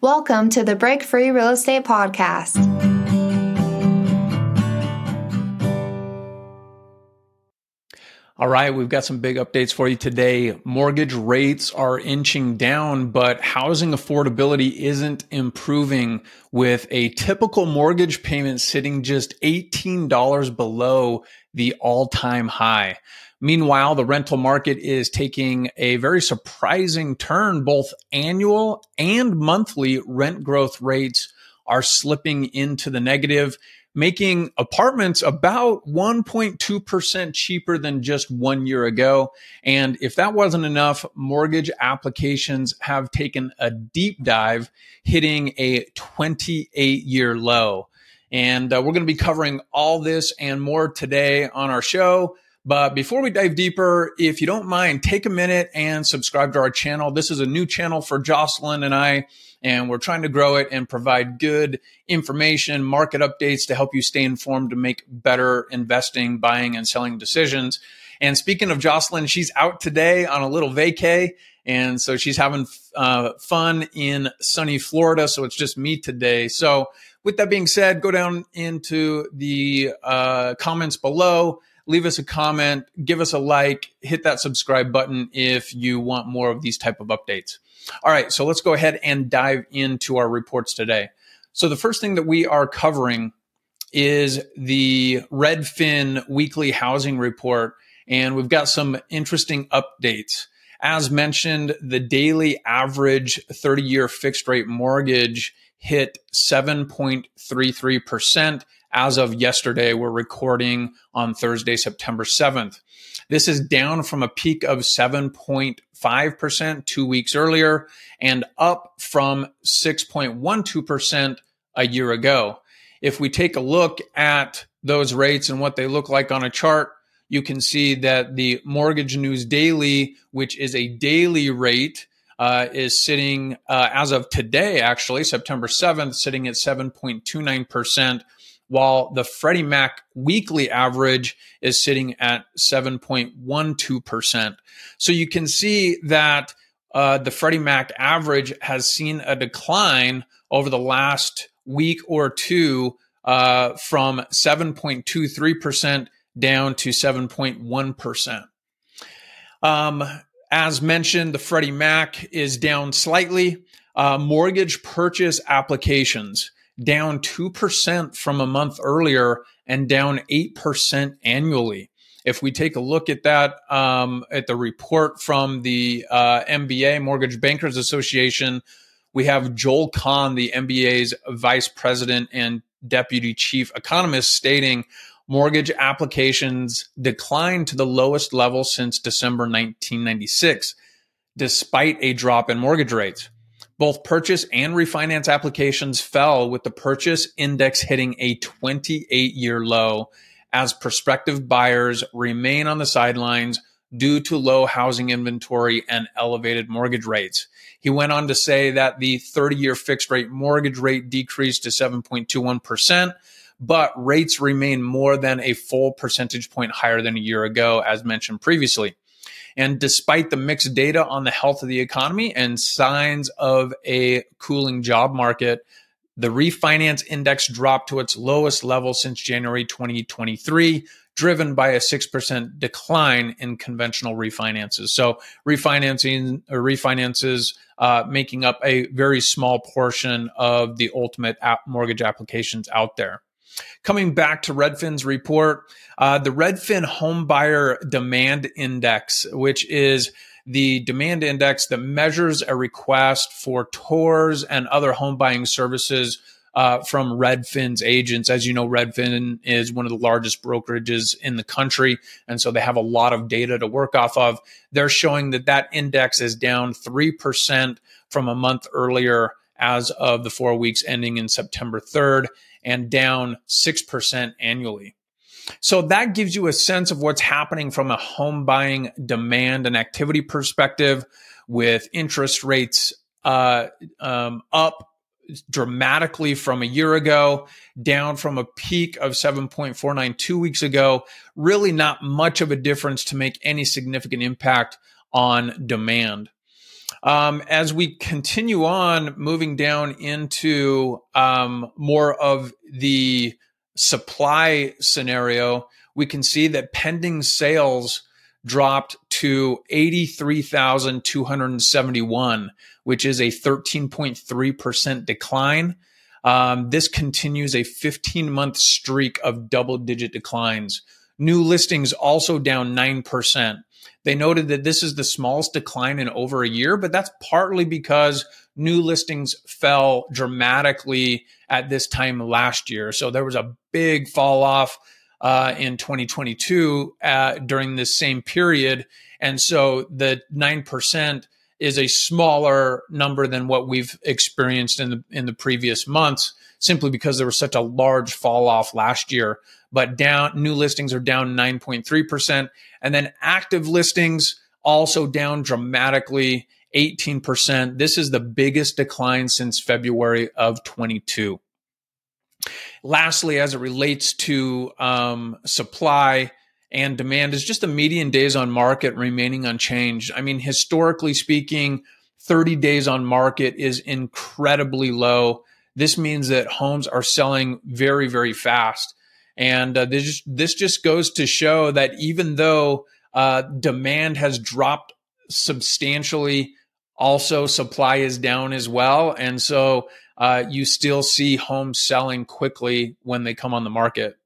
Welcome to the Break Free Real Estate Podcast. All right, we've got some big updates for you today. Mortgage rates are inching down, but housing affordability isn't improving with a typical mortgage payment sitting just $18 below the all time high. Meanwhile, the rental market is taking a very surprising turn. Both annual and monthly rent growth rates are slipping into the negative, making apartments about 1.2% cheaper than just one year ago. And if that wasn't enough, mortgage applications have taken a deep dive, hitting a 28 year low. And uh, we're going to be covering all this and more today on our show. But before we dive deeper, if you don't mind, take a minute and subscribe to our channel. This is a new channel for Jocelyn and I, and we're trying to grow it and provide good information, market updates to help you stay informed to make better investing, buying, and selling decisions. And speaking of Jocelyn, she's out today on a little vacay. And so she's having uh, fun in sunny Florida. So it's just me today. So with that being said, go down into the uh, comments below leave us a comment, give us a like, hit that subscribe button if you want more of these type of updates. All right, so let's go ahead and dive into our reports today. So the first thing that we are covering is the Redfin weekly housing report and we've got some interesting updates. As mentioned, the daily average 30 year fixed rate mortgage hit 7.33% as of yesterday. We're recording on Thursday, September 7th. This is down from a peak of 7.5% two weeks earlier and up from 6.12% a year ago. If we take a look at those rates and what they look like on a chart, you can see that the Mortgage News Daily, which is a daily rate, uh, is sitting uh, as of today, actually, September 7th, sitting at 7.29%, while the Freddie Mac weekly average is sitting at 7.12%. So you can see that uh, the Freddie Mac average has seen a decline over the last week or two uh, from 7.23% down to 7.1%. Um, as mentioned, the Freddie Mac is down slightly. Uh, mortgage purchase applications down 2% from a month earlier and down 8% annually. If we take a look at that, um, at the report from the uh, MBA, Mortgage Bankers Association, we have Joel Kan, the MBA's vice president and deputy chief economist, stating mortgage applications declined to the lowest level since December 1996, despite a drop in mortgage rates. Both purchase and refinance applications fell with the purchase index hitting a 28 year low as prospective buyers remain on the sidelines due to low housing inventory and elevated mortgage rates. He went on to say that the 30 year fixed rate mortgage rate decreased to 7.21%, but rates remain more than a full percentage point higher than a year ago, as mentioned previously. And despite the mixed data on the health of the economy and signs of a cooling job market, the refinance index dropped to its lowest level since January 2023, driven by a 6% decline in conventional refinances. So refinancing or refinances uh, making up a very small portion of the ultimate mortgage applications out there. Coming back to Redfin's report, uh, the Redfin Home Buyer Demand Index, which is the demand index that measures a request for tours and other home buying services uh, from Redfin's agents. As you know, Redfin is one of the largest brokerages in the country. And so they have a lot of data to work off of. They're showing that that index is down 3% from a month earlier as of the four weeks ending in September 3rd and down 6% annually. So that gives you a sense of what's happening from a home buying demand and activity perspective with interest rates uh, um, up dramatically from a year ago, down from a peak of 7.49 two weeks ago. Really not much of a difference to make any significant impact on demand. Um, as we continue on moving down into um, more of the supply scenario, we can see that pending sales dropped to 83,271, which is a 13.3% decline. Um, this continues a 15 month streak of double digit declines. New listings also down 9%. They noted that this is the smallest decline in over a year, but that's partly because new listings fell dramatically at this time last year. So there was a big fall off uh, in 2022 uh, during this same period. And so the 9% is a smaller number than what we've experienced in the, in the previous months, simply because there was such a large fall off last year. But down, new listings are down 9.3%. And then active listings also down dramatically, 18%. This is the biggest decline since February of 22. Lastly, as it relates to um, supply and demand, is just the median days on market remaining unchanged. I mean, historically speaking, 30 days on market is incredibly low. This means that homes are selling very, very fast. And uh, this, just, this just goes to show that even though uh, demand has dropped substantially, also supply is down as well. And so uh, you still see homes selling quickly when they come on the market.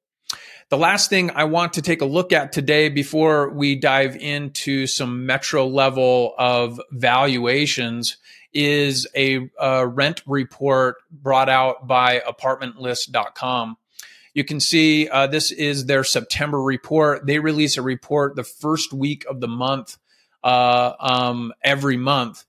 The last thing I want to take a look at today before we dive into some metro level of valuations is a, a rent report brought out by apartmentlist.com. You can see uh, this is their September report. They release a report the first week of the month uh, um, every month,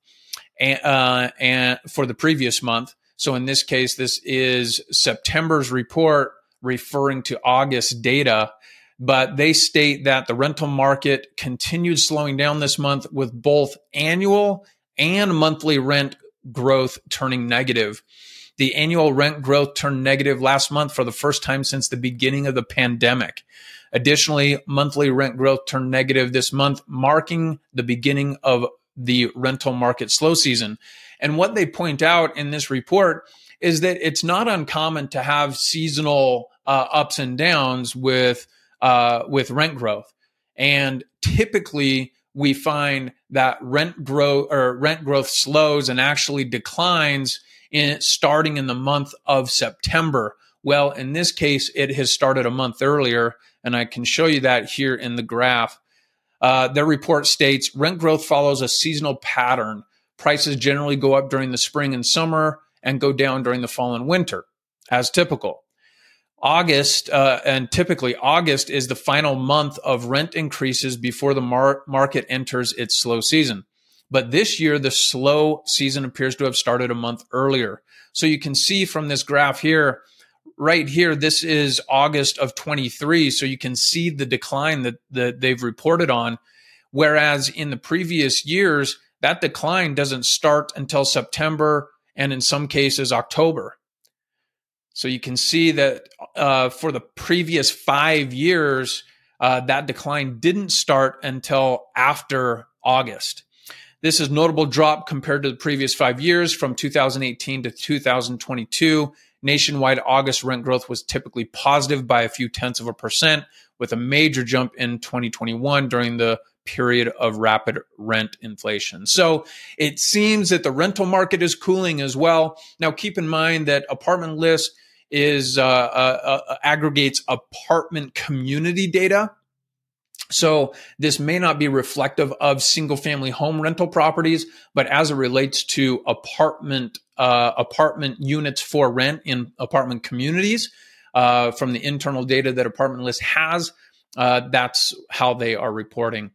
and, uh, and for the previous month. So in this case, this is September's report referring to August data, but they state that the rental market continued slowing down this month with both annual and monthly rent growth turning negative. The annual rent growth turned negative last month for the first time since the beginning of the pandemic. Additionally, monthly rent growth turned negative this month, marking the beginning of the rental market slow season. And what they point out in this report is that it's not uncommon to have seasonal uh, ups and downs with uh, with rent growth, and typically we find that rent growth or rent growth slows and actually declines in starting in the month of September. Well, in this case, it has started a month earlier, and I can show you that here in the graph. Uh, their report states rent growth follows a seasonal pattern Prices generally go up during the spring and summer and go down during the fall and winter, as typical. August, uh, and typically August is the final month of rent increases before the mar- market enters its slow season. But this year, the slow season appears to have started a month earlier. So you can see from this graph here, right here, this is August of 23. So you can see the decline that, that they've reported on. Whereas in the previous years, that decline doesn't start until September and in some cases October. So you can see that uh, for the previous five years, uh, that decline didn't start until after August. This is notable drop compared to the previous five years from 2018 to 2022. Nationwide August rent growth was typically positive by a few tenths of a percent, with a major jump in 2021 during the period of rapid rent inflation. So it seems that the rental market is cooling as well. Now, keep in mind that apartment list is uh, uh, uh, aggregates apartment community data. So this may not be reflective of single family home rental properties, but as it relates to apartment uh, apartment units for rent in apartment communities, uh, from the internal data that Apartment List has, uh, that's how they are reporting.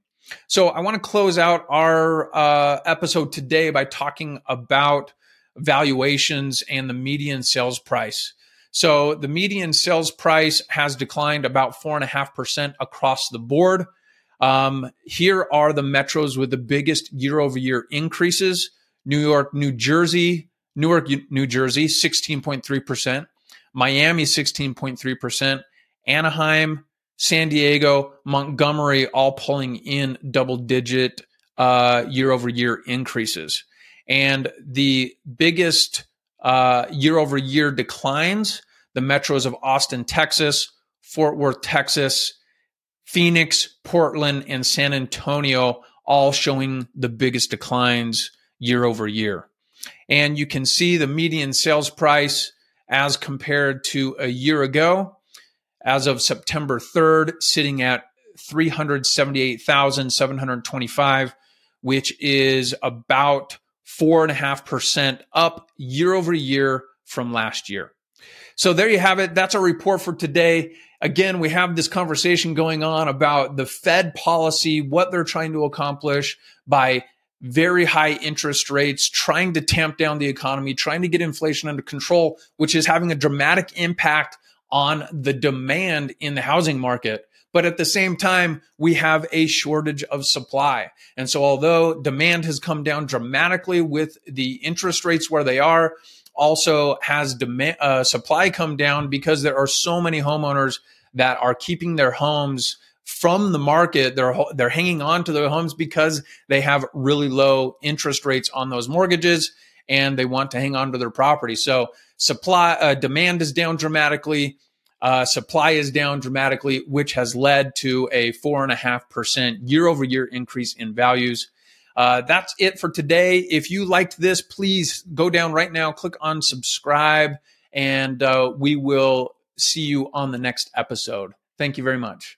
So I want to close out our uh, episode today by talking about valuations and the median sales price. So the median sales price has declined about four and a half percent across the board. Um, here are the metros with the biggest year over year increases. New York, New Jersey, Newark, New Jersey, 16.3%. Miami, 16.3%. Anaheim, San Diego, Montgomery, all pulling in double digit uh, year over year increases. And the biggest Uh, year over year declines, the metros of Austin, Texas, Fort Worth, Texas, Phoenix, Portland, and San Antonio, all showing the biggest declines year over year. And you can see the median sales price as compared to a year ago, as of September 3rd, sitting at 378,725, which is about four and a half percent up year over year from last year. So there you have it. That's our report for today. Again, we have this conversation going on about the Fed policy, what they're trying to accomplish by very high interest rates, trying to tamp down the economy, trying to get inflation under control, which is having a dramatic impact on the demand in the housing market. But at the same time, we have a shortage of supply. And so, although demand has come down dramatically with the interest rates where they are, also has demand uh, supply come down because there are so many homeowners that are keeping their homes from the market. They're they're hanging on to their homes because they have really low interest rates on those mortgages and they want to hang on to their property. So supply uh, demand is down dramatically. Uh, supply is down dramatically, which has led to a four and a half percent year over year increase in values. Uh, that's it for today. If you liked this, please go down right now, click on subscribe, and uh, we will see you on the next episode. Thank you very much.